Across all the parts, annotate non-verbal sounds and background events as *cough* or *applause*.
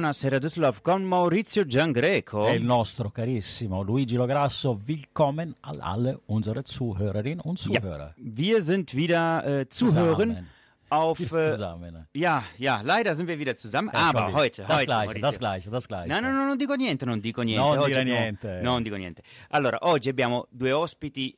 Buonasera Düsseldorf con Maurizio Giangreco. E il nostro carissimo Luigi Lograsso, willkommen all alle unsere Zuhörerinnen und Zuhörer. Ja, wir sind wieder äh, zu hören Zusammen. auf. Äh, Zusammen. ja, ja, leider sind wir wieder zusammen, Eh, aber Entschuldigung. heute, das heute. gleiche, Maurizio. das gleiche, das gleiche. No, no, no, non dico niente, non dico niente. Non Oggi dire abbiamo- niente. Non dico niente. Allora, oggi abbiamo due ospiti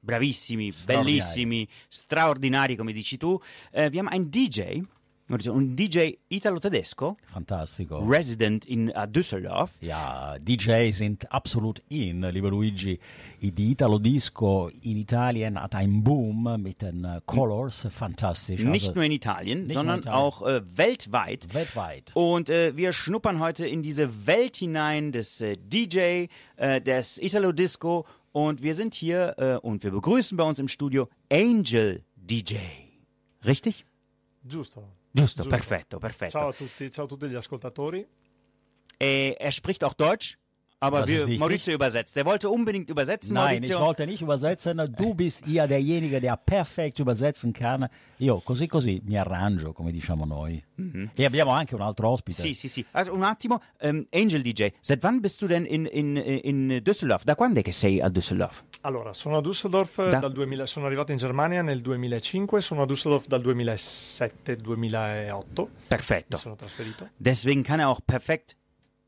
bravissimi, bellissimi, straordinari, come dici tu. Eh, wir haben einen DJ, un DJ italo-tedesco, Fantastico. resident in a Düsseldorf. Ja, DJ sind absolut in, lieber Luigi. Die Italo-Disco in Italien hat einen Boom mit den äh, Colors, fantastisch. Nicht also, nur in Italien, sondern in Italien. auch äh, weltweit. weltweit. Und äh, wir schnuppern heute in diese Welt hinein des äh, DJ, äh, des Italo Disco. Und wir sind hier äh, und wir begrüßen bei uns im Studio Angel DJ. Richtig? Giusto. Giusto, Giusto. perfetto, perfetto. Ciao a tutti, ciao a tutti gli ascoltatori. Äh, er spricht auch Deutsch, aber wir. Maurizio übersetzt. Er wollte unbedingt übersetzen, Nein, ich Maurizio. wollte nicht übersetzen. Du bist ja derjenige, der perfekt übersetzen kann. Io così così mi arrangio, come diciamo noi. E abbiamo anche un altro ospite. Sì, sì, sì. Also un attimo, ähm, Angel DJ, seit wann bist du denn in, in, in Düsseldorf? Da quando è che sei a Düsseldorf? Allora, sono a Düsseldorf Da- dal 2000, sono arrivato in Germania nel 2005, sono a Düsseldorf dal 2007-2008. Mi Perfetto. sono trasferito. Deswegen kann er auch perfekt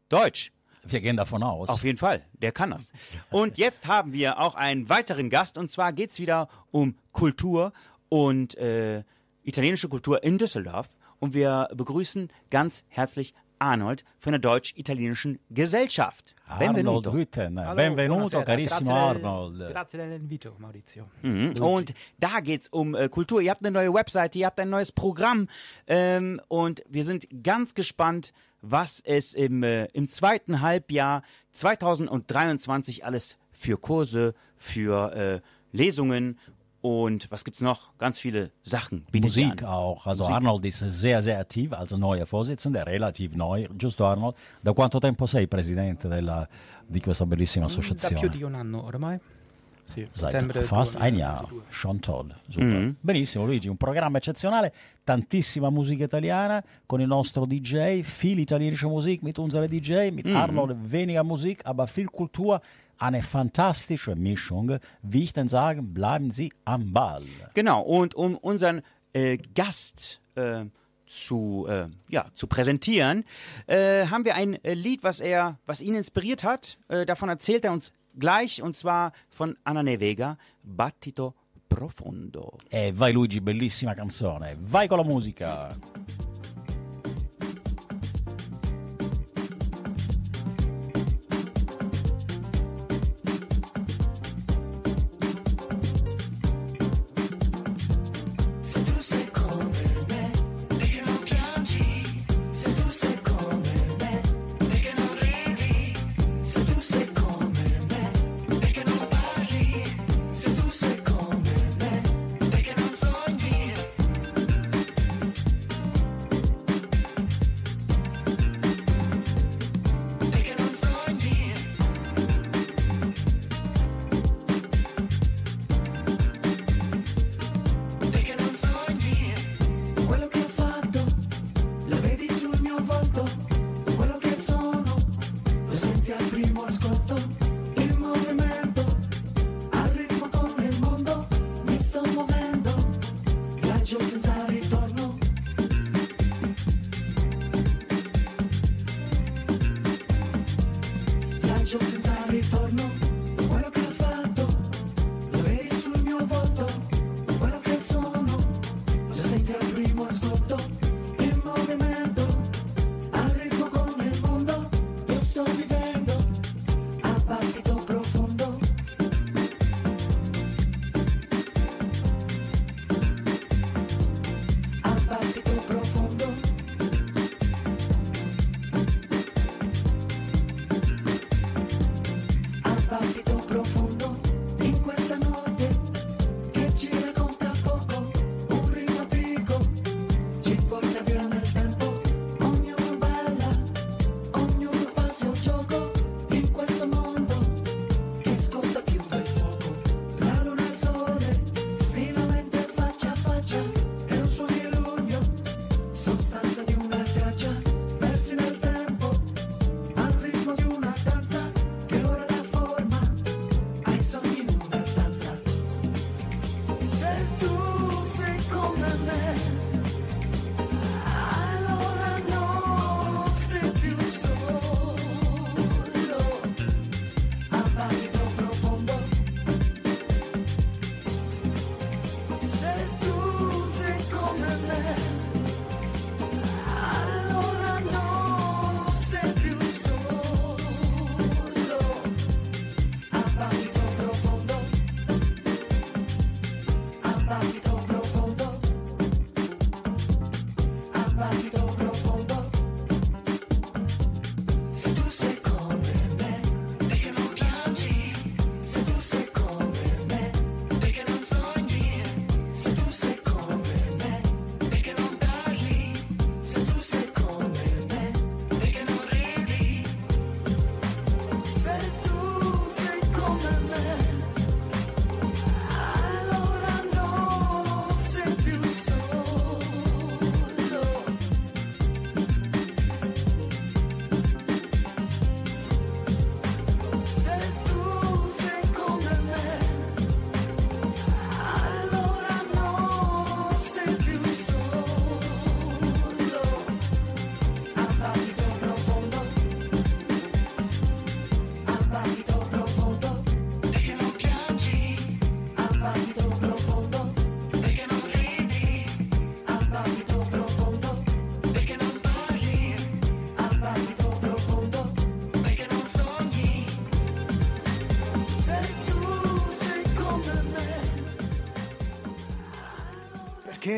Deutsch. Wir gehen davon aus. Auf jeden Fall, der kann das. Und jetzt haben wir auch einen weiteren Gast und zwar geht's wieder um Kultur und äh, italienische Kultur in Düsseldorf. Und wir begrüßen ganz herzlich Arnold von der Deutsch-Italienischen Gesellschaft. Arnold Benvenuto. Rütten, Hallo, benvenuto carissimo Grazie Arnold. Grazie dell'invito, Maurizio. Mhm. Und da geht's um äh, Kultur. Ihr habt eine neue Webseite, ihr habt ein neues Programm ähm, und wir sind ganz gespannt, was es im, äh, im zweiten Halbjahr 2023 alles für Kurse, für äh, Lesungen und was gibt's noch? Ganz viele Sachen. Musik auch. Also Musik. Arnold ist sehr, sehr attiv als neuer Vorsitzender, relativ neu. Giusto Arnold? Da quanto tempo sei presidente della, di questa bellissima Da più associazione? di un anno ormai. Sì, Seit fast ein 2022. Jahr, schon toll. Super. Benissimo Luigi, un programma eccezionale, tantissima musica italiana con il nostro DJ, viel italienische Musik mit unserer DJ, mit Arnold weniger Musik, aber viel Kultur, eine fantastische Mischung. Wie ich denn sagen, bleiben Sie am Ball. Genau, und um unseren äh, Gast äh, zu, äh, ja, zu präsentieren, äh, haben wir ein äh, Lied, was er, was ihn inspiriert hat. Äh, davon erzählt er uns gleich, und zwar von Anna Nevega, Battito Profondo. E vai Luigi, bellissima canzone. Vai con la musica.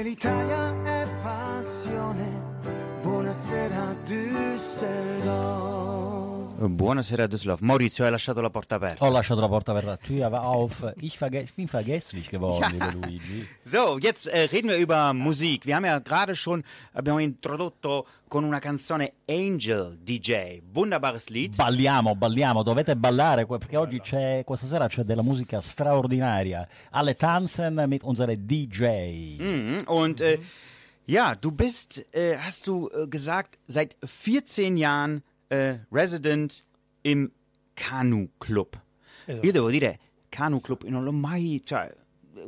many times. Buonasera Düsseldorf. Maurizio, hai lasciato la porta aperta. Ho lasciato la porta aperta. Tür war auf. Ich, verge ich bin vergesslich geworden, lieber Luigi. *laughs* So, jetzt äh, reden wir über Musik. Wir haben ja gerade schon, abbiamo introdotto con una canzone Angel DJ. Wunderbares Lied. Balliamo, balliamo, dovete ballare perché oggi c'è, questa sera c'è della musica straordinaria. Alle Tanzen mit unsere DJ. Mhm. Und äh, ja, du bist, äh, hast du äh, gesagt, seit 14 Jahren äh, Resident im Kanu Club. Esatto. Io devo dire, Kanu Club, non l'ho mai, cioè,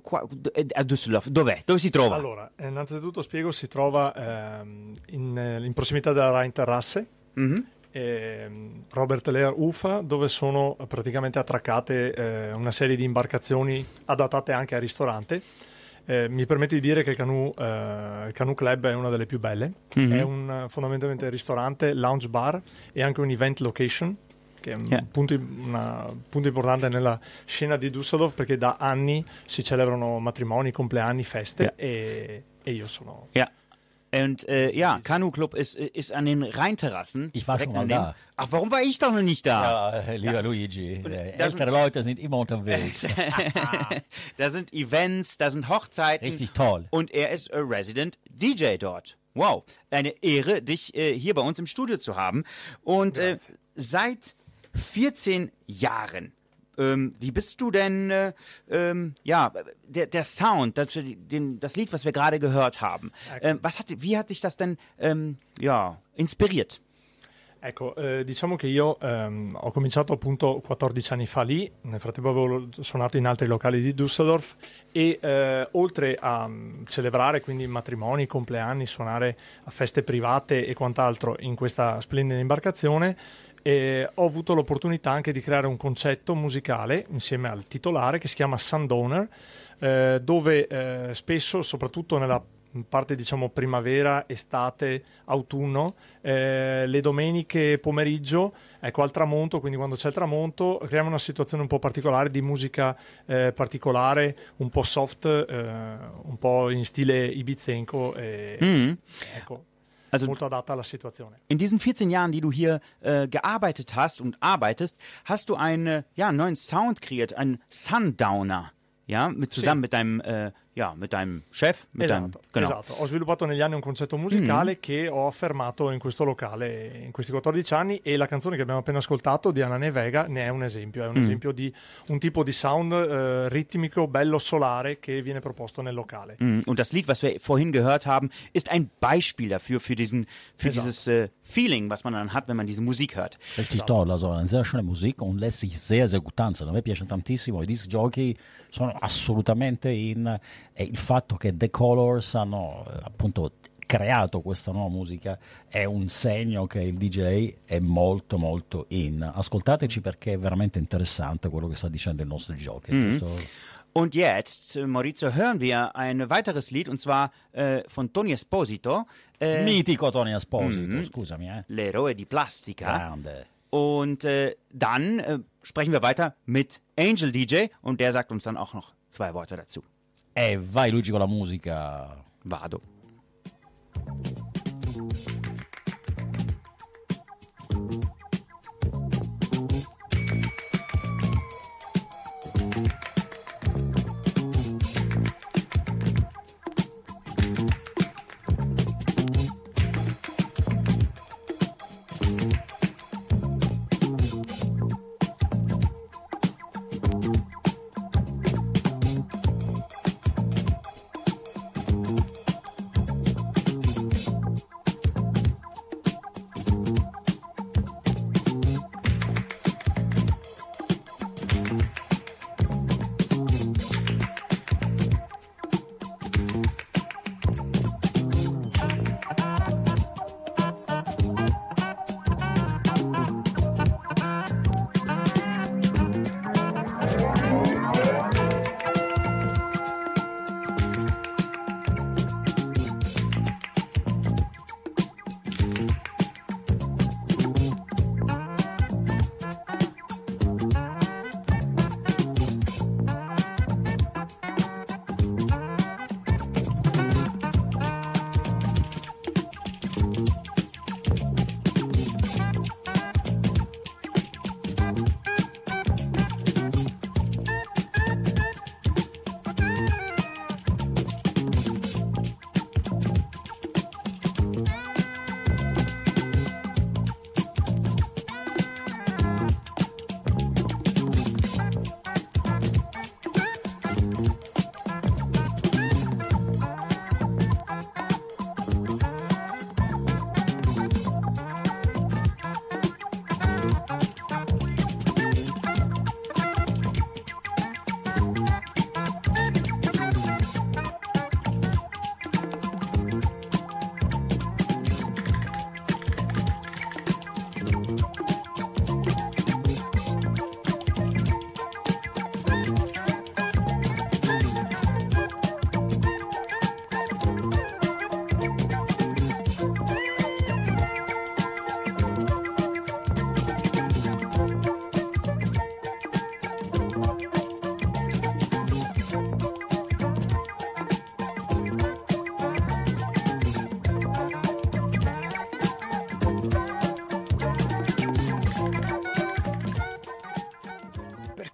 qua, a Düsseldorf, dov'è? Dove si trova? Allora, eh, innanzitutto spiego, si trova ehm, in, eh, in prossimità della Rheinterrasse, Mhm. ehm, Robert Lear Ufa, dove sono praticamente attraccate eh, una serie di imbarcazioni adattate anche al ristorante. Eh, mi permetto di dire che il Canoe, eh, il Canoe Club è una delle più belle, Mhm. è un fondamentalmente ristorante, lounge bar e anche un event location che è un Yeah. punto, una- punto importante nella scena di Düsseldorf perché da anni si celebrano matrimoni, compleanni, feste e, e io sono Ja. Und äh, ja, Kanu Club ist, ist an den Rheinterrassen. Ich war schon mal da. Ach, warum war ich doch noch nicht da? Ja, äh, lieber Luigi, äh, das- ältere Leute sind immer unterwegs. *laughs* da sind Events, da sind Hochzeiten. Richtig toll. Und er ist äh, Resident DJ dort. Wow, eine Ehre, dich äh, hier bei uns im Studio zu haben. Und äh, seit 14 Jahren. Ähm, wie bist du denn, äh, ähm, ja, der, der Sound, das, den, das Lied, was wir gerade gehört haben, ähm, was hat, wie hat dich das denn, ähm, ja, inspiriert? Ecco, eh, diciamo che io ehm, ho cominciato appunto 14 anni fa lì, nel frattempo avevo suonato in altri locali di Düsseldorf e eh, oltre a mm, celebrare quindi matrimoni, compleanni, suonare a feste private e quant'altro in questa splendida imbarcazione, eh, ho avuto l'opportunità anche di creare un concetto musicale insieme al titolare che si chiama Sundowner, eh, dove eh, spesso, soprattutto nella parte diciamo primavera, estate, autunno, eh, le domeniche pomeriggio, ecco al tramonto, quindi quando c'è il tramonto, creiamo una situazione un po' particolare di musica eh, particolare, un po' soft, eh, un po' in stile ibizenco, e, Mhm. ecco, Also. In diesen 14 Jahren, die du hier äh, gearbeitet hast und arbeitest, hast du einen ja, neuen Sound kreiert, einen Sundowner. Ja, mit, zusammen mit deinem, äh, ja, mit deinem Chef, mit Esatto, deinem, genau. esatto. Ho sviluppato negli anni un concetto musicale che ho affermato in questo locale in questi 14 anni e la canzone che abbiamo appena ascoltato di Anna Nevega ne è un esempio, è un esempio di un tipo di sound eh, ritmico, bello solare che viene proposto nel locale. Mhm. Und das Lied, was wir vorhin gehört haben, ist ein Beispiel dafür, für, diesen, für Exakt. dieses äh, Feeling, was man dann hat, wenn man diese Musik hört. Richtig toll, also eine sehr schöne Musik und lässt sich sehr, sehr gut tanzen. A me piace tantissimo, i disc jockey sono assolutamente in... e il fatto che The Colors hanno eh, appunto creato questa nuova musica è un segno che il DJ è molto molto in. Ascoltateci perché è veramente interessante quello che sta dicendo il nostro jockey. giusto? Und jetzt, Maurizio, hören wir ein weiteres Lied, und zwar äh, von Tony Esposito, äh, Mitico Tony Esposito, scusami, eh. L'eroe di plastica. Grande. Und äh, dann äh, sprechen wir weiter mit Angel DJ und der sagt uns dann auch noch zwei Worte dazu. E vai Luigi con la musica. Vado.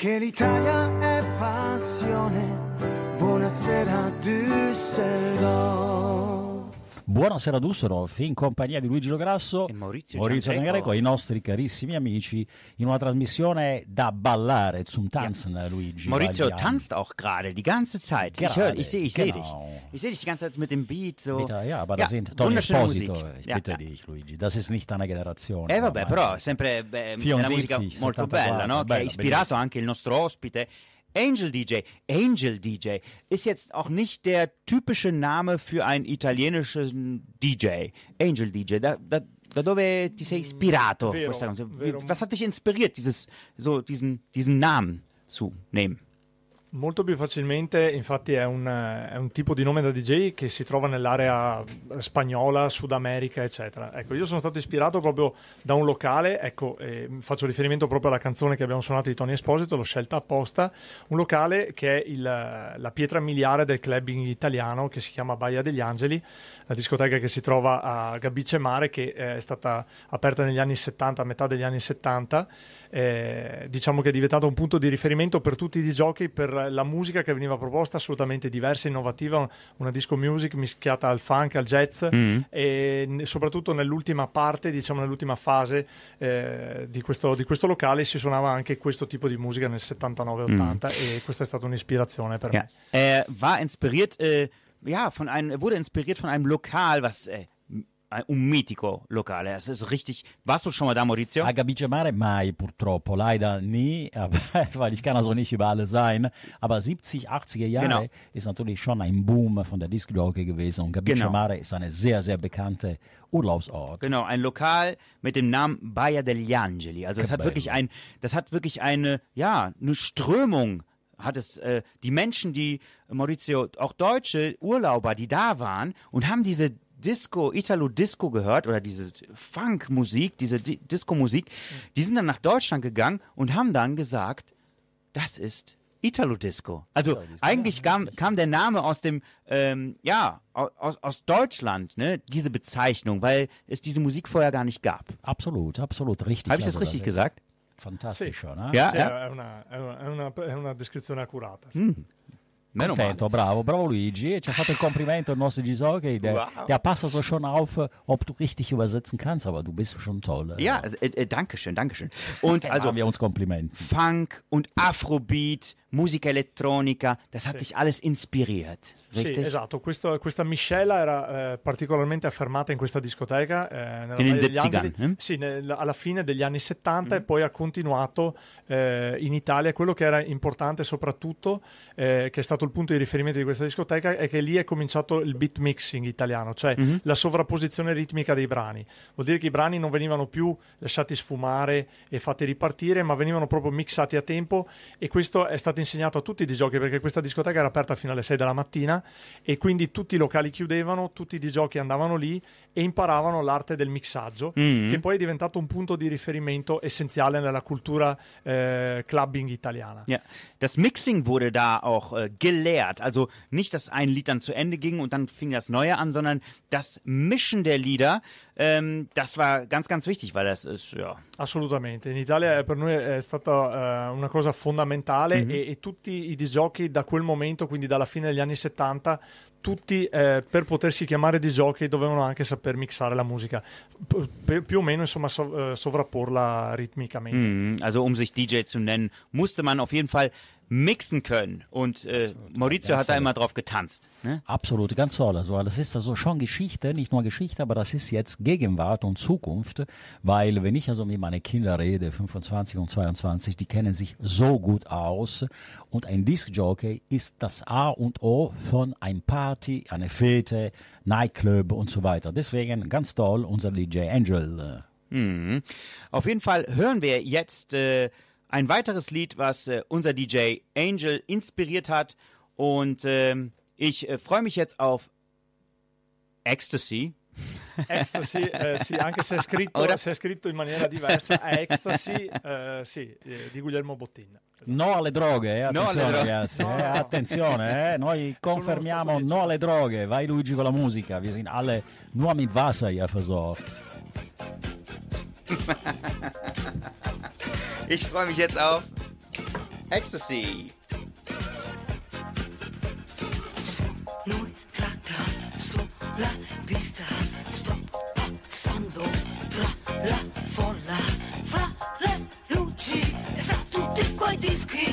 Perché l'Italia è passione. Buonasera Düsseldorf. Buonasera Dusseldorf, in compagnia di Luigi Lograsso E Maurizio Maurizio Giangreco. I nostri carissimi amici, in una trasmissione da ballare, zum Tanzen, Luigi. Maurizio tanzt auch gerade die ganze Zeit. Ich Gerade, höre, ich sehe, ich sehe dich. genau. Ich sehe dich die ganze Zeit mit dem Beat so. Bitte, ja, aber das sind Tony Esposito, Musik. ich Ja, bitte ja. dich, Luigi. Das ist nicht deine Generation. Eh vabbè, però è sempre beh, una 74, musica molto 74, bella, no? che bella, ha ispirato bellissima. anche il nostro ospite. Angel DJ. Angel DJ ist jetzt auch nicht der typische Name für einen italienischen DJ. Angel DJ. Da, da, da dove ti sei ispirato? Vero, vero. Was hat dich inspiriert, dieses, so diesen, diesen Namen zu nehmen? Molto più facilmente, infatti, è un, è un tipo di nome da DJ che si trova nell'area spagnola, Sud America, eccetera. Ecco, io sono stato ispirato proprio da un locale, ecco, eh, faccio riferimento proprio alla canzone che abbiamo suonato di Tony Esposito, l'ho scelta apposta, un locale che è il- la pietra miliare del clubbing italiano che si chiama Baia degli Angeli, la discoteca che si trova a Gabice Mare, che eh, è stata aperta negli anni 70, a metà degli anni 70 eh, diciamo che è diventato un punto di riferimento per tutti i giochi per la musica che veniva proposta assolutamente diversa, innovativa, una disco music mischiata al funk, al jazz e n- soprattutto nell'ultima parte, diciamo nell'ultima fase eh, di, questo, di questo locale si suonava anche questo tipo di musica nel 79-80 e questa è stata un'ispirazione per Ja. me. Er war inspiriert, äh, ja, von einem, er wurde inspiriert von einem Lokal, was äh, un mitico Lokal. Das ist richtig. Warst du schon mal da, Maurizio? A Gabice Mare mai purtroppo, leider nie, aber, weil ich kann also nicht überall sein. Aber 70, 80er Jahre Genau. ist natürlich schon ein Boom von der Disc-Jockey gewesen und Gabice Genau. Mare ist eine sehr, sehr bekannte Urlaubsort. Genau, ein Lokal mit dem Namen Baia degli Angeli. Also das hat wirklich ein, das hat wirklich eine, ja, eine Strömung. Hat es äh, die Menschen, die Maurizio, auch deutsche Urlauber, die da waren und haben diese Disco, Italo-Disco gehört oder diese Funk-Musik, diese Di Disco-Musik, die sind dann nach Deutschland gegangen und haben dann gesagt, das ist Italo-Disco. Also eigentlich kam, kam der Name aus dem, ähm, ja, au- aus, aus Deutschland, ne, diese Bezeichnung, weil es diese Musik vorher gar nicht gab. Absolut, absolut, richtig. Habe ich das Also richtig ist gesagt? Fantastisch, ne? Ja, Sì, ja. è, una, è, una, è una- è una descrizione accurata. sì. Meno male. Contento, bravo, bravo Luigi. Ci ha fatto il complimento il nostro Gisoke. Der, Wow. der passt also schon auf, ob du richtig übersetzen kannst, aber du bist schon toll. Ja, äh, äh, Dankeschön, Dankeschön. Und *laughs* also also wir uns Kompliment. Funk und Afrobeat, Musica elettronica, das hat dich alles inspiriert, Sì, richtig? esatto, Questo- questa miscela era eh, particolarmente affermata in questa discoteca. eh, in Zezzigan, Angeli. eh? Sì, nel- alla fine degli anni 70 e poi ha continuato eh, in Italia. Quello che era importante soprattutto, eh, che è stato il punto di riferimento di questa discoteca, è che lì è cominciato il beat mixing italiano, cioè la sovrapposizione ritmica dei brani. Vuol dire che i brani non venivano più lasciati sfumare e fatti ripartire, ma venivano proprio mixati a tempo e questo è stato insegnato a tutti i giochi perché questa discoteca era aperta fino alle 6 della mattina e quindi tutti i locali chiudevano, tutti i giochi andavano lì e imparavano l'arte del mixaggio che poi è diventato un punto di riferimento essenziale nella cultura eh, clubbing italiana. Ja, das Mixing wurde da auch äh, gelehrt. Also nicht, dass ein Lied dann zu Ende ging und dann fing das Neue an, sondern das Mischen der Lieder, ähm, das war ganz, ganz wichtig, weil das ist, ja. Assolutamente, in Italia eh, per noi è stata eh, una cosa fondamentale e, e tutti i disgiochi da quel momento, quindi dalla fine degli anni 70, tutti eh, per potersi chiamare disgiochi dovevano anche saper mixare la musica, P- più o meno insomma so- eh, sovrapporla ritmicamente. Mhm. Also um sich DJ zu nennen, musste man auf jeden Fall mixen können. Und äh, Maurizio ganz hat da toll. immer drauf getanzt. Ne? Absolut, ganz toll. Also das ist also schon Geschichte, nicht nur Geschichte, aber das ist jetzt Gegenwart und Zukunft, weil wenn ich also mit meinen Kindern rede, 25 und 22, die kennen sich so gut aus und ein Disc-Jockey ist das A und O von ein Party, eine Fete, Nightclub und so weiter. Deswegen ganz toll, unser DJ Angel. Mhm. Auf jeden Fall hören wir jetzt äh, ein weiteres Lied, was äh, unser DJ Angel inspiriert hat. Und ähm, ich äh, freue mich jetzt auf Ecstasy. *laughs* Ecstasy, eh, sì, anche se è, scritto, Ora- se è scritto in maniera diversa, è Ecstasy, *laughs* eh, sì, eh, di Guglielmo Bottin. No alle droghe, eh? No attenzione alle droghe. ragazzi, No, eh? no. attenzione, eh? *laughs* noi confermiamo no alle Droge, vai Luigi con la musica, wir sind alle nur mit Wasser hier versorgt. Ich freue mich jetzt auf Ecstasy. dischi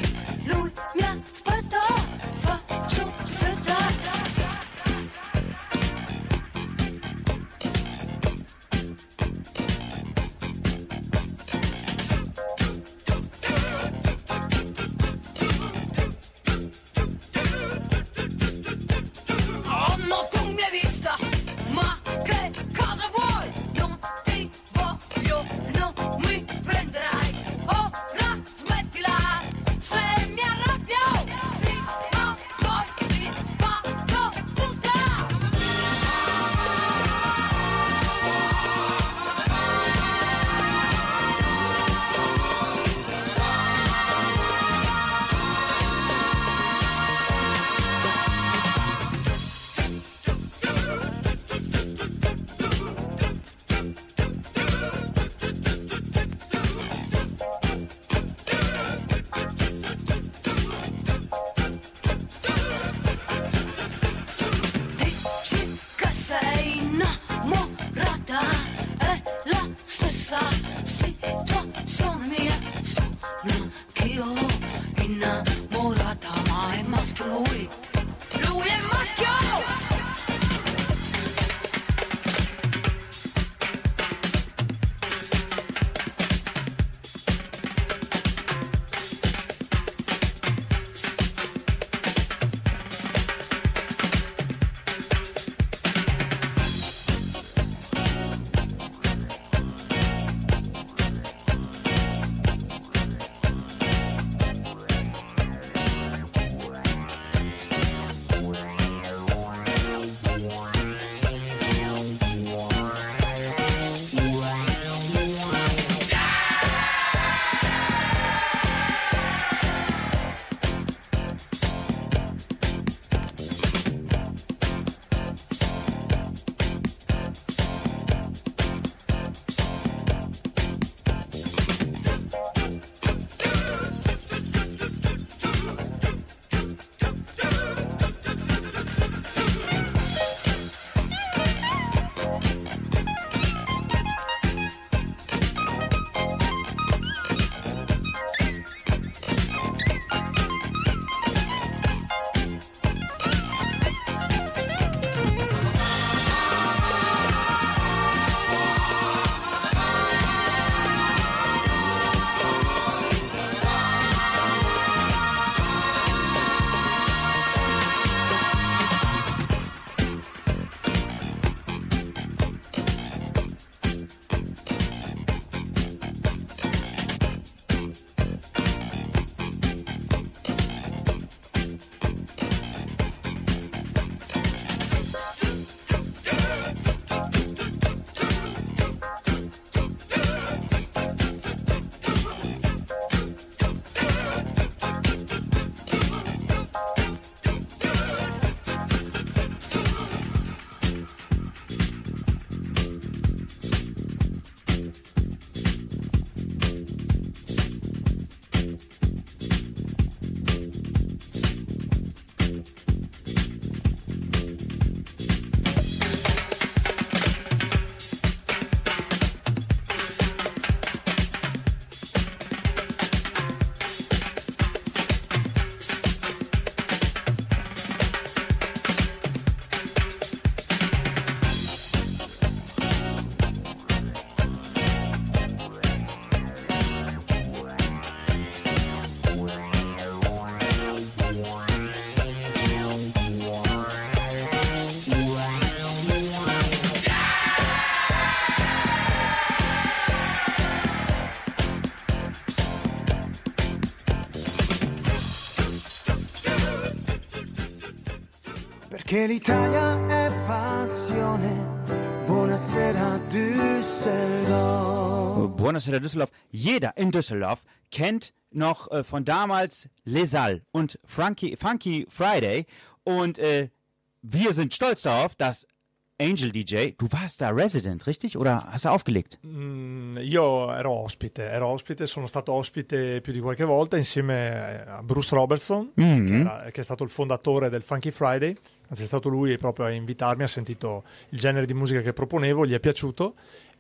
Che l'Italia è passione. Buonasera Düsseldorf. Buonasera Düsseldorf. Jeder in Düsseldorf kennt noch äh, von damals Lesal und Frankie, Funky Friday. Und äh, wir sind stolz darauf, dass Angel DJ, du warst da Resident, richtig? Oder hast du aufgelegt? Mm, io ero ospite, ero ospite, sono stato ospite più di qualche volta insieme a Bruce Robertson, mm-hmm. che, era, che, è stato il fondatore del Funky Friday. Anzi, è stato lui proprio a invitarmi, ha sentito il genere di musica che proponevo, gli è piaciuto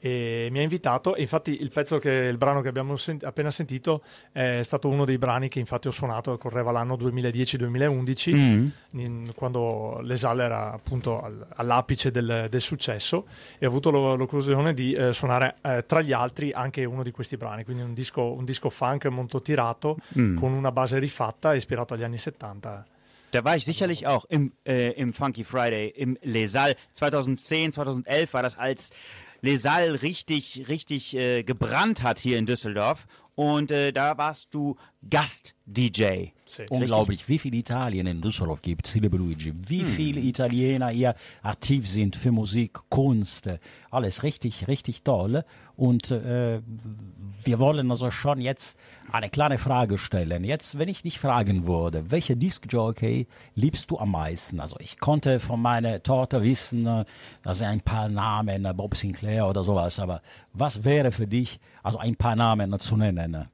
e mi ha invitato. E infatti, il pezzo che il brano che abbiamo sent- appena sentito è stato uno dei brani che infatti ho suonato, correva l'anno 2010-2011 Mhm. in- quando l'Esal era appunto al- all'apice del, del successo e ho avuto lo- l'occasione di eh, suonare eh, tra gli altri anche uno di questi brani, quindi un disco, un disco funk molto tirato Mm. con una base rifatta ispirato agli anni 70. Da war ich sicherlich auch im, äh, im Funky Friday, im Les Salles 2010, 2011 war das, als Les Salles richtig, richtig äh, gebrannt hat hier in Düsseldorf. Und äh, da warst du Gast-DJ. Unglaublich, wie viele Italien in Düsseldorf gibt es, liebe Luigi. Wie viele Italiener hier aktiv sind für Musik, Kunst, alles richtig, richtig toll. Und äh, wir wollen also schon jetzt eine kleine Frage stellen. Jetzt, wenn ich dich fragen würde, welche Disc-Jockey liebst du am meisten? Also ich konnte von meiner Tochter wissen, äh, da sind ein paar Namen, äh, Bob Sinclair oder sowas, aber was wäre für dich, also ein paar Namen zu nennen?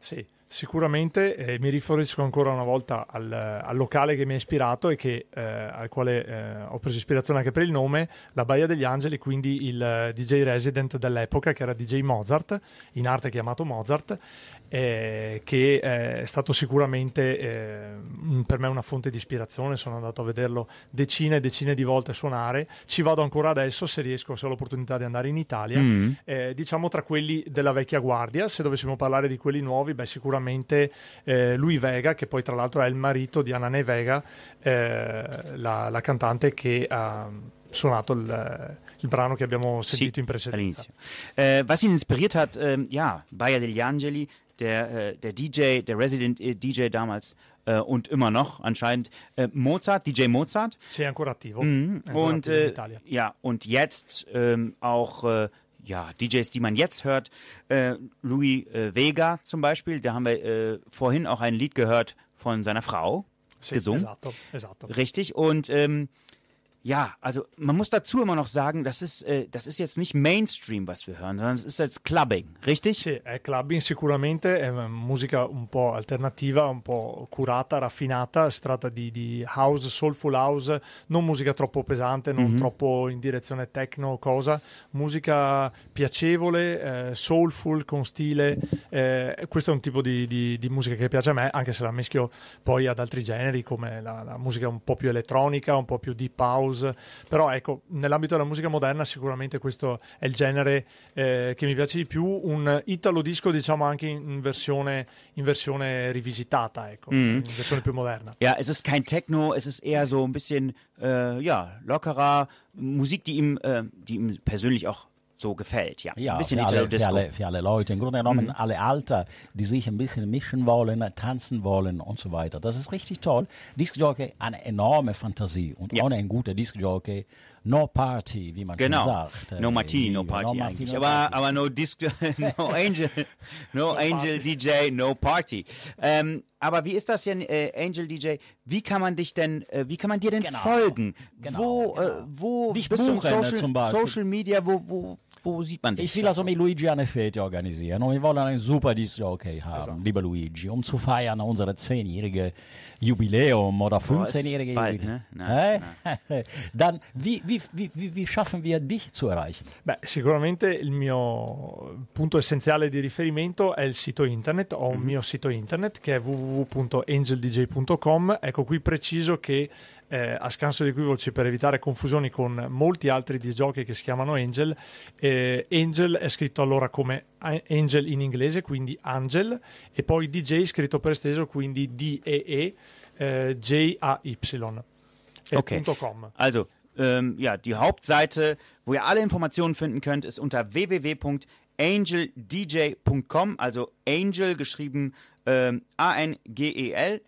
Sì, sicuramente eh, mi riferisco ancora una volta al, al locale che mi ha ispirato e che, eh, al quale eh, ho preso ispirazione anche per il nome, la Baia degli Angeli, quindi il eh, DJ resident dell'epoca che era DJ Mozart, in arte chiamato Mozart, eh, che eh, è stato sicuramente eh, per me una fonte di ispirazione, sono andato a vederlo decine e decine di volte suonare, ci vado ancora adesso se riesco, se ho l'opportunità di andare in Italia Mhm. eh, diciamo tra quelli della vecchia guardia, se dovessimo parlare di quelli nuovi, beh, sicuramente eh, lui Vega, che poi tra l'altro è il marito di Anane Vega, eh, la, la cantante che ha suonato il, il brano che abbiamo sentito Sì, in precedenza. all'inizio. Was ihn inspiriert hat, ja, Bayer degli Angeli, der, äh, der DJ, der Resident äh, DJ damals äh, und immer noch anscheinend äh, Mozart, DJ Mozart. Sei ancora attivo. Mhm. Ancora Und äh, ja, und jetzt ähm, auch äh, ja, DJs, die man jetzt hört, äh, Louis äh, Vega zum Beispiel, da haben wir äh, vorhin auch ein Lied gehört von seiner Frau, gesungen. Esatto, esatto. Richtig. Und ähm, ja, also man muss dazu immer noch sagen, das ist, äh, das ist jetzt nicht Mainstream, was wir hören, sondern es ist jetzt Clubbing, richtig? Sì, è clubbing sicuramente, è musica un po' alternativa, un po' curata, raffinata, si tratta di, di house, soulful house, non musica troppo pesante, non troppo in direzione techno, cosa, musica piacevole, eh, soulful, con stile, eh, questo è un tipo di, di- di musica che piace a me, anche se la mischio poi ad altri generi come la, la musica un po' più elettronica, un po' più deep house, però ecco, nell'ambito della musica moderna sicuramente questo è il genere eh, che mi piace di più, un italo disco diciamo anche in versione, in versione rivisitata, ecco, in versione più moderna. Ja, es ist kein Techno, es ist eher so ein bisschen, äh, ja, lockerer Musik, die ihm, äh, die ihm persönlich auch so gefällt, ja. Ja, ein bisschen für alle, für, alle, für alle Leute, im Grunde genommen alle Alter, die sich ein bisschen mischen wollen, tanzen wollen und so weiter. Das ist richtig toll. Discjockey, eine enorme Fantasie und Ja. ohne ein guter Discjockey, no Party, wie man Genau. schon sagt. No Äh, Martini, no Party Martini, eigentlich. no aber, Party. aber no Disco, *laughs* no *laughs* Angel, no Angel DJ, no Party. Ähm, aber wie ist das denn, äh, Angel DJ? Wie kann man dich denn, äh, wie kann man dir denn Genau. folgen? Genau, wo, genau. Äh, wo Dich bist du buchen, äh, Social. Social Media, wo, wo, Ich will also mit Luigi eine Fete organisieren und wir wollen einen super Disc-Jockey haben, lieber Luigi, um zu feiern unsere zehnjährige Jubiläum oder 15-jährige bald, Jubiläum. ne? Äh? *laughs* Dann, wie, wie, wie, wie, schaffen wir dich zu erreichen? Beh, sicuramente il mio punto essenziale di riferimento è il sito internet, ho un mio sito internet che è www.angeldj.com, ecco qui preciso che eh, a scanso di equivoci per evitare confusioni con molti altri di giochi che si chiamano Angel, eh, Angel è scritto allora come Angel in inglese, quindi Angel, e poi DJ scritto per esteso, quindi D-E-E, eh, J-A-Y. eh, Okay. punto .com. Also, ähm, ja, die Hauptseite, wo ihr alle Informationen finden könnt, ist unter www.angeldj.com, also Angel geschrieben ähm, A-N-G-E-L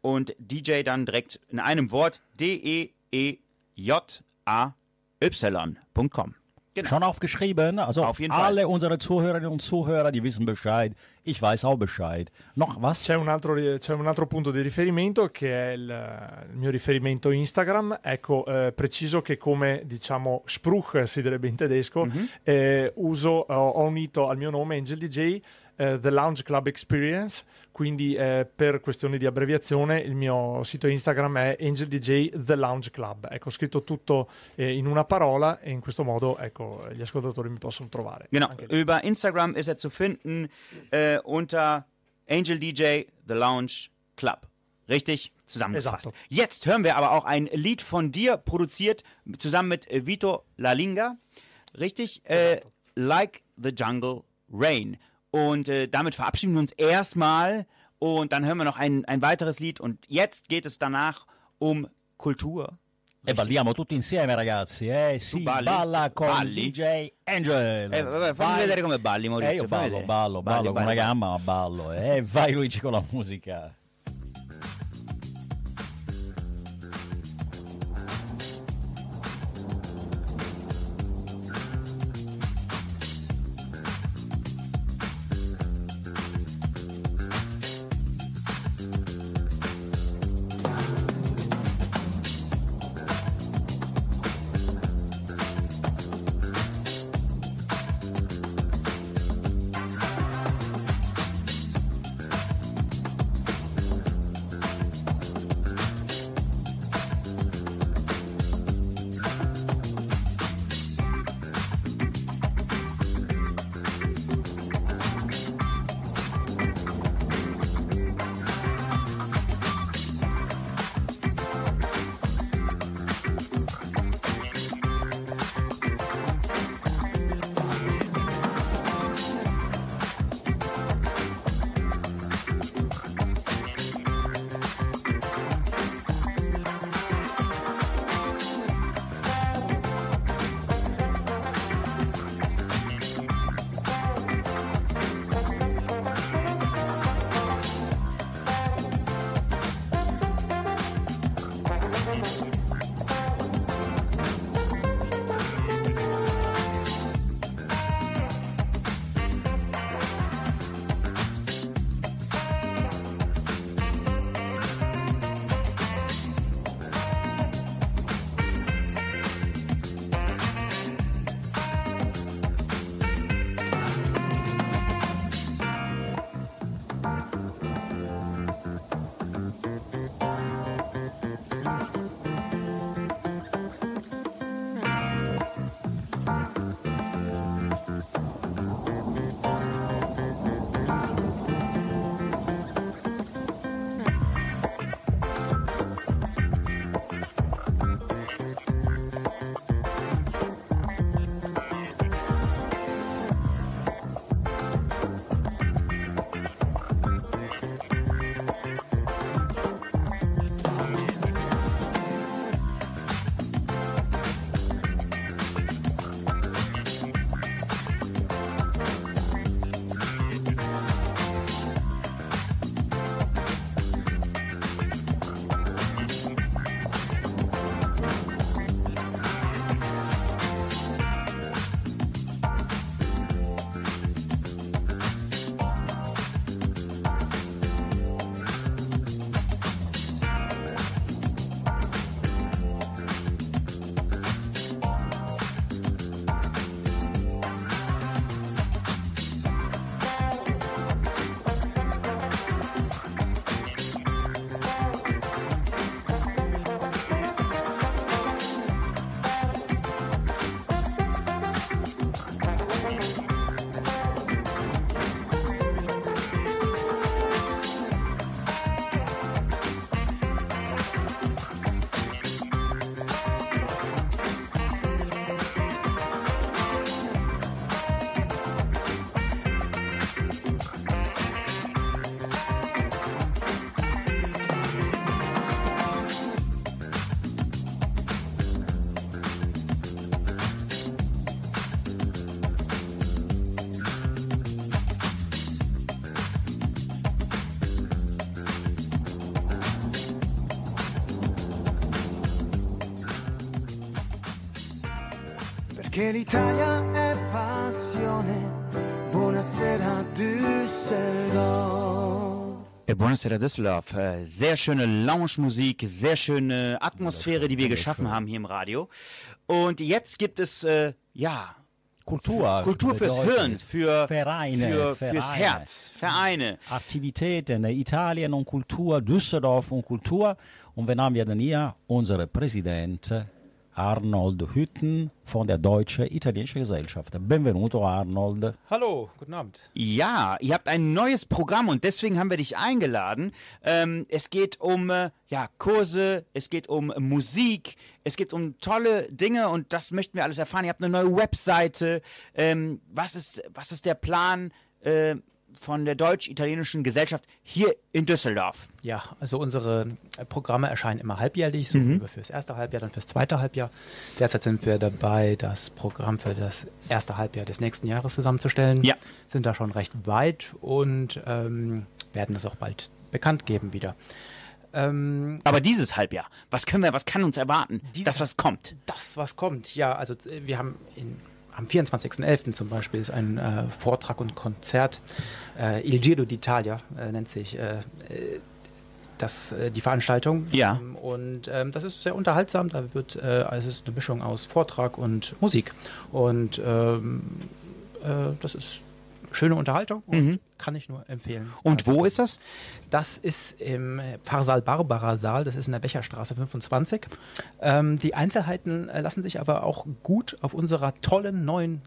und DJ dann direkt in einem Wort D-E-E-J-A-Y.com. Genau. Schon aufgeschrieben? Also Auf jeden Fall. alle unsere Zuhörerinnen und Zuhörer, die wissen Bescheid. Ich weiß auch Bescheid. Noch was? C'è un, altro, c'è un altro punto di riferimento che è il, il mio riferimento Instagram. Ecco, eh, preciso che come diciamo Spruch si direbbe in tedesco, eh, uso, ho, ho unito al mio nome Angel DJ eh, The Lounge Club Experience, quindi eh, per questioni di abbreviazione il mio sito Instagram è Angel DJ The Lounge Club. Ecco, ho scritto tutto eh, in una parola e in questo modo ecco, gli ascoltatori mi possono trovare. Genau, über Instagram ist er zu finden äh, unter Angel DJ The Lounge Club. Richtig zusammengefasst. Esatto. Jetzt hören wir aber auch ein Lied von dir, produziert zusammen mit äh, Vito Lalinga. Richtig? Äh, like the Jungle Rain. Und äh, damit verabschieden wir uns erstmal und dann hören wir noch ein, ein weiteres Lied und jetzt geht es danach um Kultur. E balliamo tutti insieme, ragazzi. Eh sì, balli? balla con Balli? DJ Angel. Eh, vabbè, fammi vedere come balli, Maurizio. Eh, io ballo, vedere. ballo, Balli, ballo con balli. gamba, ma ballo. E vai Luigi con la musica. Perché l'Italia è passione. Buonasera Düsseldorf. Äh, Buonasera Düsseldorf. Äh, Sehr schöne Lounge-Musik, sehr schöne Atmosphäre, die wir geschaffen haben hier im Radio. Und jetzt gibt es, äh, ja, Kultur. Kultur fürs bedeutet Hirn, für, Vereine, für, fürs Vereine. Herz, Vereine. Aktivitäten, Italien und Kultur, Düsseldorf und Kultur. Und wir haben ja dann hier unseren Präsident Arnold Hütten von der Deutsche-Italienische Gesellschaft. Benvenuto Arnold. Hallo, guten Abend. Ja, ihr habt ein neues Programm und deswegen haben wir dich eingeladen. Ähm, es geht um äh, ja, Kurse, es geht um Musik, es geht um tolle Dinge und das möchten wir alles erfahren. Ihr habt eine neue Webseite. Ähm, was, ist, was ist der Plan äh, von der Deutsch-Italienischen Gesellschaft hier in Düsseldorf? Ja, also unsere äh, Programme erscheinen immer halbjährlich, so mhm. fürs erste Halbjahr, dann fürs zweite Halbjahr. Derzeit sind wir dabei, das Programm für das erste Halbjahr des nächsten Jahres zusammenzustellen. Ja. Sind da schon recht weit und ähm, werden das auch bald bekannt geben wieder. Ähm, Aber dieses Halbjahr, was können wir, was kann uns erwarten? Dieses- das, was kommt. das, was kommt, ja, also äh, wir haben in, am 24.11. zum Beispiel ist ein äh, Vortrag und Konzert. Äh, Il Giro d'Italia äh, nennt sich äh, äh, das, äh, die Veranstaltung. Ja. Ähm, Und ähm, das ist sehr unterhaltsam. Da wird, es ist eine Mischung aus Vortrag und Musik. Und ähm, äh, das ist schöne Unterhaltung und kann ich nur empfehlen. Mhm. Und Also, wo ist das? das ist im äh, Pfarrsaal Barbara Saal, das ist in der Becherstraße 25. Ähm, die Einzelheiten äh, lassen sich aber auch gut auf unserer tollen neuen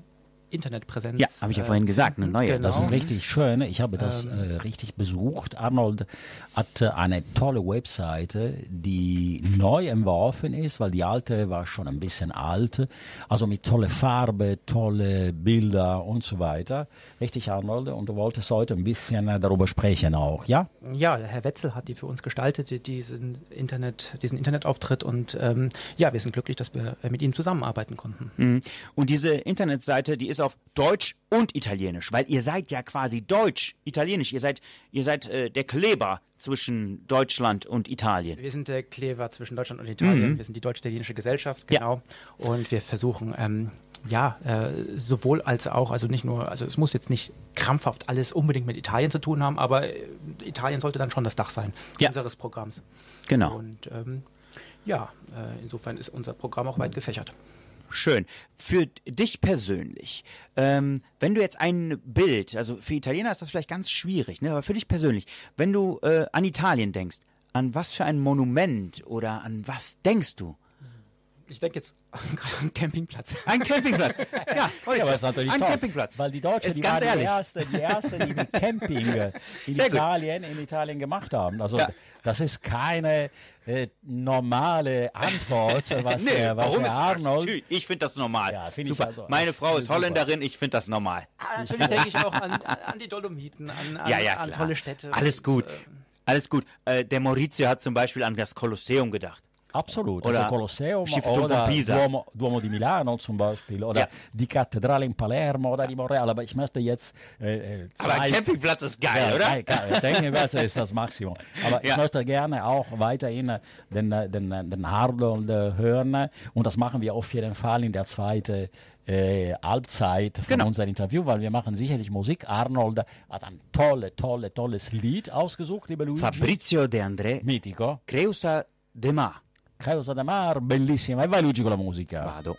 Internetpräsenz. Ja, habe ich ja vorhin gesagt, eine neue. Genau. Das ist richtig schön. Ich habe das äh, richtig besucht. Arnold hatte eine tolle Webseite, die neu entworfen ist, weil die alte war schon ein bisschen alt. Also mit tolle Farbe, tolle Bilder und so weiter. Richtig, Arnold? Und du wolltest heute ein bisschen äh, darüber sprechen auch, ja? Ja, der Herr Wetzel hat die für uns gestaltet, die- diesen, Internet, diesen Internetauftritt. Und ähm, ja, wir sind glücklich, dass wir äh, mit ihm zusammenarbeiten konnten. Mhm. Und diese Internetseite, die ist auf Deutsch und Italienisch, weil ihr seid ja quasi Deutsch, Italienisch. Ihr seid, ihr seid äh, der Kleber zwischen Deutschland und Italien. Wir sind der Kleber zwischen Deutschland und Italien. Wir sind die Deutsch-Italienische Gesellschaft, Ja. genau. Und wir versuchen, ähm, ja, äh, sowohl als auch, also nicht nur, also es muss jetzt nicht krampfhaft alles unbedingt mit Italien zu tun haben, aber äh, Italien sollte dann schon das Dach sein Ja. unseres Programms. Genau. Und ähm, ja, äh, insofern ist unser Programm auch weit gefächert. Schön. Für dich persönlich, ähm, wenn du jetzt ein Bild, also für Italiener ist das vielleicht ganz schwierig, ne? aber für dich persönlich, wenn du äh, an Italien denkst, an was für ein Monument oder an was denkst du? Ich denke jetzt *laughs* gerade an einen Campingplatz. Ein Campingplatz. *laughs* ja, heute. Ja, aber es ist natürlich ein toll, Campingplatz. Weil die Deutschen, Ist die ganz waren die ehrlich. erste, die erste, die mit Camping *laughs* in Sehr gut. Italien, in Italien gemacht haben. Also Ja. das ist keine äh, normale Antwort, was, Nee, äh, was ist Arnold. Natürlich, Ich finde das normal. Ja, finde ich Super. also Meine Frau ist super. Holländerin, ich finde das normal. Ah, Natürlich denke ich auch an, an, die Dolomiten, an, an, Ja, ja, an tolle Städte. Alles Und, gut. äh, Alles gut. Äh, der Maurizio hat zum Beispiel an das Kolosseum gedacht. Absolut, Oder also Kolosseum oder. Duomo, Duomo di Milano zum Beispiel oder Ja. die Kathedrale in Palermo oder die Monreal. Aber ich möchte jetzt äh, Aber ein Campingplatz ist geil, ja, oder? Geil. Campingplatz ist das Maximum. Aber Ja. ich möchte gerne auch weiterhin den, den, den Arnold äh, hören. Und das machen wir auf jeden Fall in der zweiten äh, Halbzeit von Genau. unserem Interview, weil wir machen sicherlich Musik. Arnold hat ein tolle, tolle, tolles Lied ausgesucht, lieber Luigi. Fabrizio De André, Mitico. Creusa de Ma. Causa de Mar, bellissima. E vai Luigi con la musica. Vado.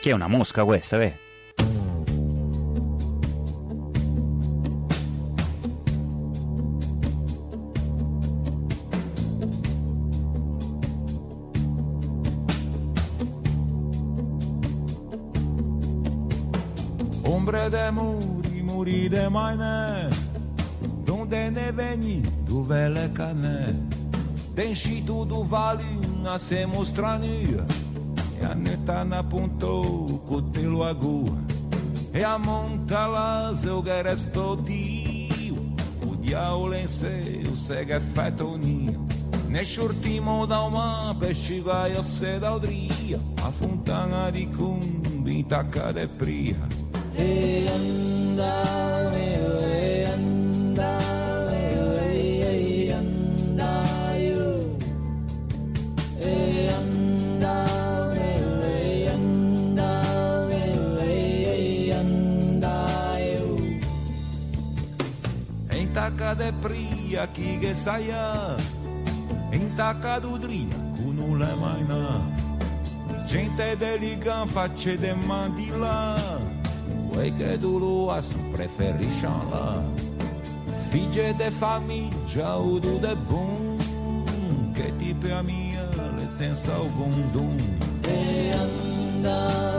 Che è una mosca questa, eh? Ombre de muri, muri de maine Donde de nevení do velekané. Ten šitu do vale a se mostrania. E a neta na pontou cutelo agua. E a monta lá eu geresto tio. O diabo em seu segue fetoninho. Nell'ultimo da uma pesciga o se da odria. A fontana di cumbi intacca de pria. E andare, e andare. taka de pria que saia En do d'udria cu nu le mai na Gente de ligan face de mandila Ue che é dulu prefere preferisciala Fige de famiglia do de bom, que tipo é a minha licença senza algún dum E anda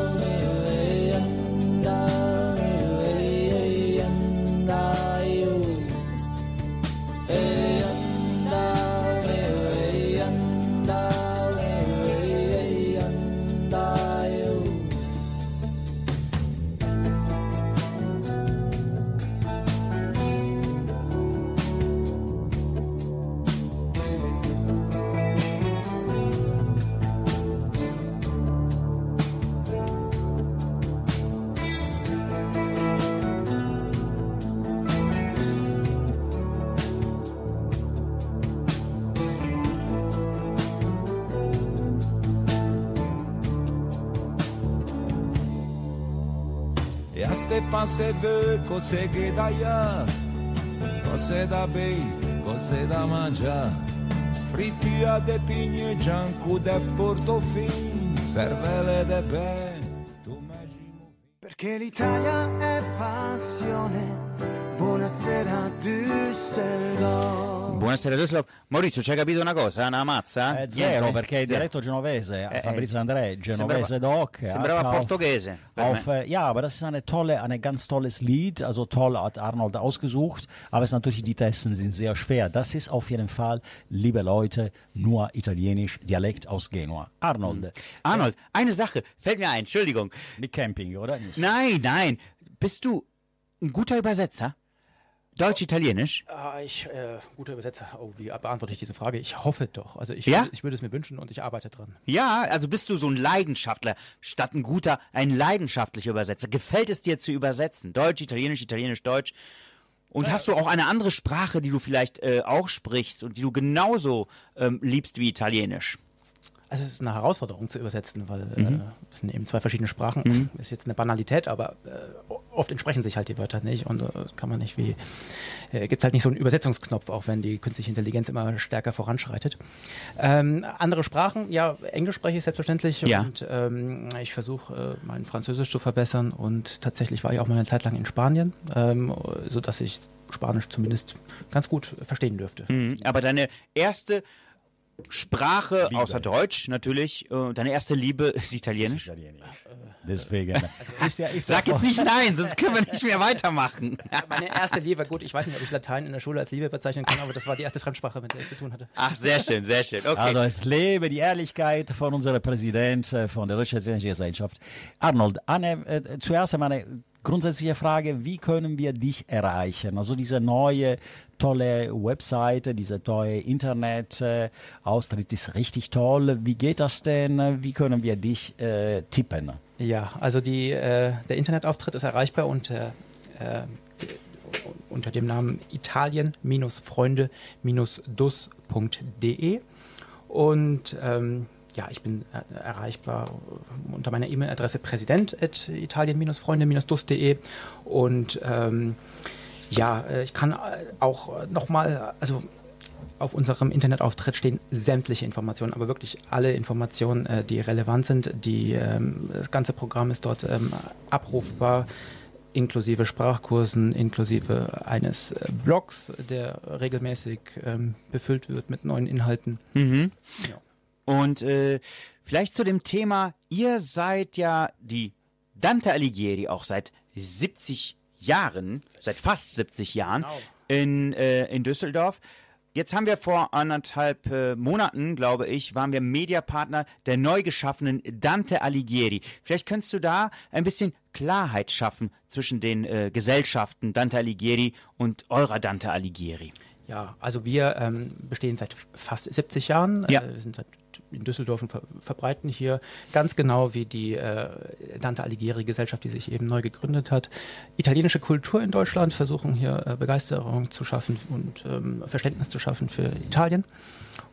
você vê, consegui daia. Ah. Você dá bem, você dá mangiar. Fritia de pigne, gianco de portofin, cervelle de pé. Perché l'Italia è passione. Buonasera Düsseldorf. Buonasera Düsseldorf. Maurizio, ci hai capito una cosa? Una mazza? Eh, zero, Niente? perché è Zero. dialetto genovese. Eh, Fabrizio eh, André, genovese sembrava- Doc. sembrava auf- portoghese Auf, ja, aber das ist eine tolle, ein ganz tolles Lied. Also toll hat Arnold ausgesucht. Aber es natürlich, die Testen sind sehr schwer. Das ist auf jeden Fall, liebe Leute, nur italienisch, Dialekt aus Genua. Arnold, Arnold, eine Sache fällt mir ein, Entschuldigung. die Camping, oder nicht? Nein, nein. Bist du ein guter Übersetzer? Deutsch-Italienisch? Ah, ich, äh, guter Übersetzer. Oh, wie beantworte ich diese Frage? Ich hoffe doch. Also ich, Ja? würde, ich würde es mir wünschen und ich arbeite dran. Ja, also bist du so ein Leidenschaftler, statt ein guter, ein leidenschaftlicher Übersetzer. Gefällt es dir zu übersetzen? Deutsch, Italienisch, Italienisch, Deutsch. Und hast du auch eine andere Sprache, die du vielleicht äh, auch sprichst und die du genauso ähm, liebst wie Italienisch? Also es ist eine Herausforderung zu übersetzen, weil äh, es sind eben zwei verschiedene Sprachen. *laughs* Ist jetzt eine Banalität, aber äh, oft entsprechen sich halt die Wörter nicht und äh, kann man nicht wie äh, gibt halt nicht so einen Übersetzungsknopf, auch wenn die künstliche Intelligenz immer stärker voranschreitet. Ähm, andere Sprachen, ja, Englisch spreche ich selbstverständlich Ja. und ähm, ich versuche äh, mein Französisch zu verbessern und tatsächlich war ich auch mal eine Zeit lang in Spanien, ähm, so dass ich Spanisch zumindest ganz gut verstehen dürfte. Mhm. Aber deine erste Sprache außer Deutsch natürlich, äh, deine erste Liebe ist Italienisch. Italienisch. Deswegen. ist ja, ist Sag jetzt nicht nein, sonst können wir nicht mehr weitermachen. Meine erste Liebe, gut, ich weiß nicht, ob ich Latein in der Schule als Liebe bezeichnen kann, aber das war die erste Fremdsprache, mit der ich zu tun hatte. Ach, sehr schön, sehr schön. Okay. Also es lebe die Ehrlichkeit von unserem Präsident äh, von der Deutsch-Italienischen Gesellschaft. Arnold, eine, äh, zuerst einmal eine grundsätzliche Frage, wie können wir dich erreichen? Also diese neue tolle Webseite, diese tolle Internet-Austritt ist richtig toll. Wie geht das denn? Wie können wir dich äh, tippen? Ja, also die, äh, der Internetauftritt ist erreichbar unter, äh, die- unter dem Namen italien-freunde-dus.de und ähm, ja, ich bin äh, erreichbar unter meiner E-Mail-Adresse präsident.italien-freunde-dus.de und ähm, ja, äh, ich kann äh, auch nochmal, also auf unserem Internetauftritt stehen sämtliche Informationen, aber wirklich alle Informationen, die relevant sind. Die, ähm, das ganze Programm ist dort ähm, abrufbar, inklusive Sprachkursen, inklusive eines Blogs, der regelmäßig ähm, befüllt wird mit neuen Inhalten. Mhm. Ja. Und äh, vielleicht zu dem Thema, ihr seid ja die Dante Alighieri auch seit 70 Jahren, seit fast 70 Jahren Genau. in, äh, in Düsseldorf. Jetzt haben wir vor anderthalb äh, Monaten, glaube ich, waren wir Mediapartner der neu geschaffenen Dante Alighieri. Vielleicht könntest du da ein bisschen Klarheit schaffen zwischen den äh, Gesellschaften Dante Alighieri und eurer Dante Alighieri. Ja, also wir ähm, bestehen seit fast 70 Jahren. Ja. Äh, wir sind seit in Düsseldorf ver verbreiten hier ganz genau wie die äh, Dante Alighieri Gesellschaft, die sich eben neu gegründet hat, italienische Kultur in Deutschland, versuchen hier äh, Begeisterung zu schaffen und ähm, Verständnis zu schaffen für Italien.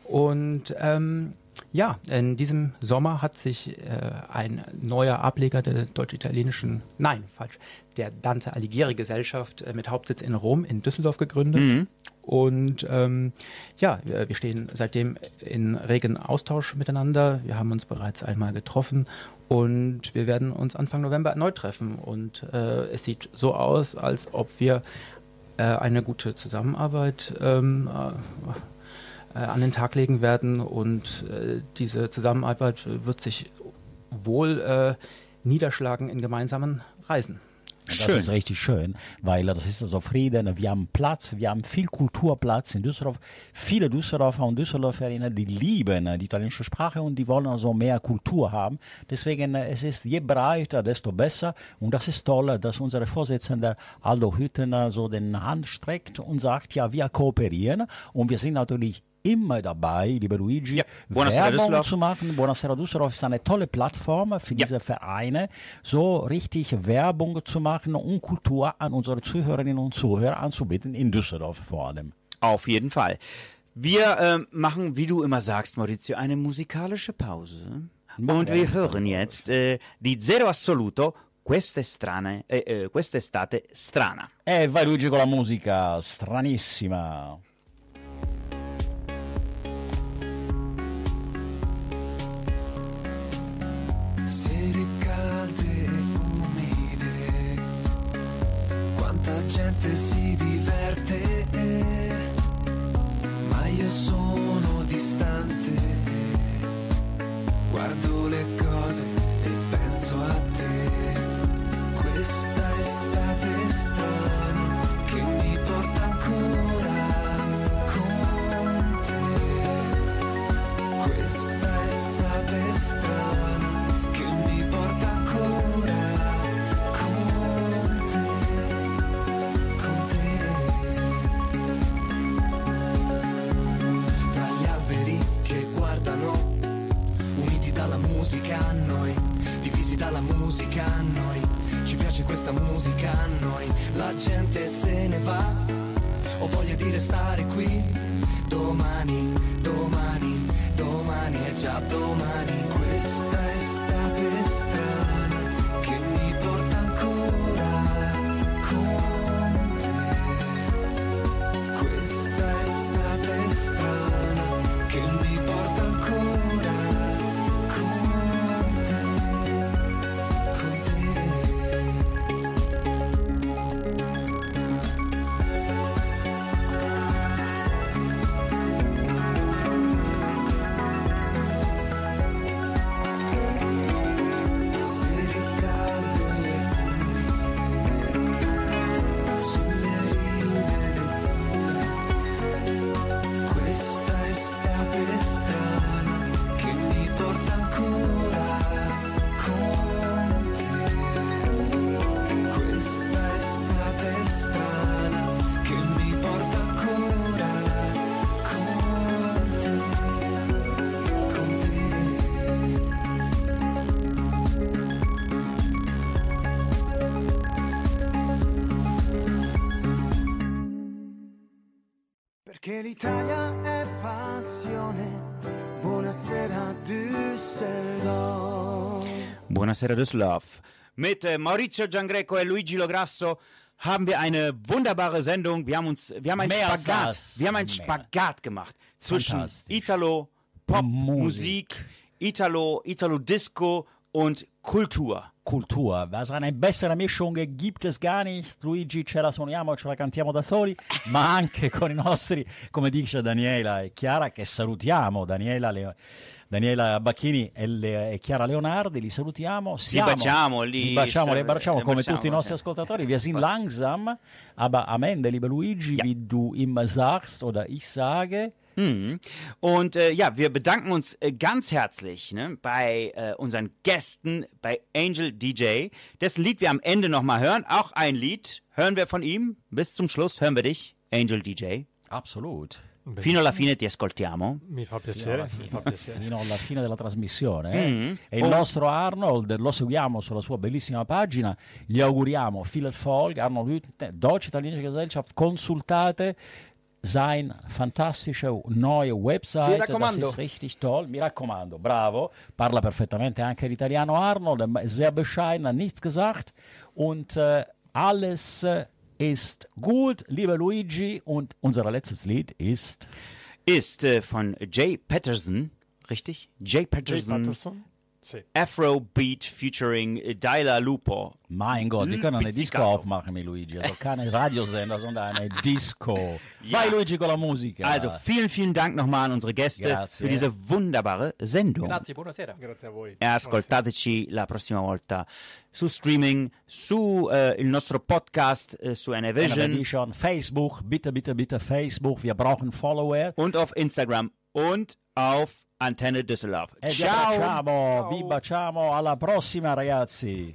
Und ähm, Ja, in diesem Sommer hat sich äh, ein neuer Ableger der deutsch-italienischen, nein, falsch, der Dante Alighieri Gesellschaft äh, mit Hauptsitz in Rom in Düsseldorf gegründet. Und ähm, ja, wir, wir stehen seitdem in regen Austausch miteinander. Wir haben uns bereits einmal getroffen und wir werden uns Anfang November erneut treffen. Und äh, es sieht so aus, als ob wir äh, eine gute Zusammenarbeit ähm, äh, äh, an den Tag legen werden. Und äh, diese Zusammenarbeit wird sich wohl äh, niederschlagen in gemeinsamen Reisen. Das ist richtig schön, weil das ist also Frieden, wir haben Platz, wir haben viel Kulturplatz in Düsseldorf. Viele Düsseldorfer und Düsseldorferinnen, die lieben äh, die italienische Sprache und die wollen also mehr Kultur haben. Deswegen, äh, es ist je breiter, desto besser. Und das ist toll, dass unser Vorsitzender Aldo Hüttener so den Hand streckt und sagt, ja, wir kooperieren und wir sind natürlich immer dabei, lieber Luigi, Ja, Werbung zu machen. Buonasera Düsseldorf ist eine tolle Plattform für Ja. diese Vereine, so richtig Werbung zu machen und Kultur an unsere Zuhörerinnen und Zuhörer anzubieten, in Düsseldorf vor allem. Auf jeden Fall. Wir ähm, machen, wie du immer sagst, Maurizio, eine musikalische Pause. Und wir hören jetzt äh, die Zero Assoluto, Quest'estate, äh, äh, quest'estate strana. E vai Luigi con la musica stranissima. Quanta gente si diverte, ma io sono distante, guardo le cose l'Italia è passione. Buonasera Düsseldorf. Buonasera Düsseldorf. Mit äh, Maurizio Giangreco und Luigi Lograsso haben wir eine wunderbare Sendung. Wir haben uns, wir haben einen Mehr Spagat, wir haben einen. Spagat gemacht zwischen. Italo, Pop, Musik. Musik, Italo, Italo Disco und Kultur. Cultura, also eine bessere Mischung gibt es gar nicht. Luigi ce la suoniamo, ce la cantiamo da soli, ma anche con i nostri, come dice Daniela e Chiara, che salutiamo. Daniela, Le- Daniela Bacchini e, Le- e Chiara Leonardi, li salutiamo. Siamo, baciamo, li- li baciamo, li abbracciamo li come baciamo, tutti i nostri ascoltatori. Wir sind langsam, aber am Ende, liebe Luigi, wie du immer sagst oder ich sage, Mhm. Und äh, ja, wir bedanken uns äh, ganz herzlich ne, bei äh, unseren Gästen, bei Angel DJ, dessen Lied wir am Ende nochmal hören. Auch ein Lied hören wir von ihm. Bis zum Schluss hören wir dich, Angel DJ. absolut. Fino alla fine ti ascoltiamo. Mi fa piacere, mi fa piacere. fino alla fine della trasmissione. eh. Mm. E il nostro Arnold lo seguiamo sulla sua bellissima pagina. Gli auguriamo viel Erfolg, Arnold Hütten, Deutsche Italienische Gesellschaft, consultate seine fantastische neue Website. Das raccomando. ist richtig toll. Mi raccomando, bravo. Parla perfettamente anche l'italiano Arnold, ist sehr bescheiden, hat nichts gesagt. Und äh, alles äh, ist gut, lieber Luigi. Und unser letztes Lied ist Ist äh, von Jay Patterson, richtig? Jay Jay Patterson. Sì. Afrobeat featuring Dyla Lupo. Mein Gott, wir können eine Disco aufmachen mit Luigi. Also keine Radiosender, sondern eine *laughs* Disco. Vai Luigi con la musica. Also vielen, vielen Dank nochmal an unsere Gäste Grazie. für diese wunderbare Sendung. Grazie, buonasera. Grazie a voi. E ascoltateci la prossima volta su streaming, su eh, il nostro podcast eh, su Vision. Vision Facebook, bitte, bitte, bitte Facebook. Wir brauchen Follower. und auf Instagram und auf Antenne Düsseldorf. E vi Ciao! abbracciamo, vi baciamo, alla prossima ragazzi.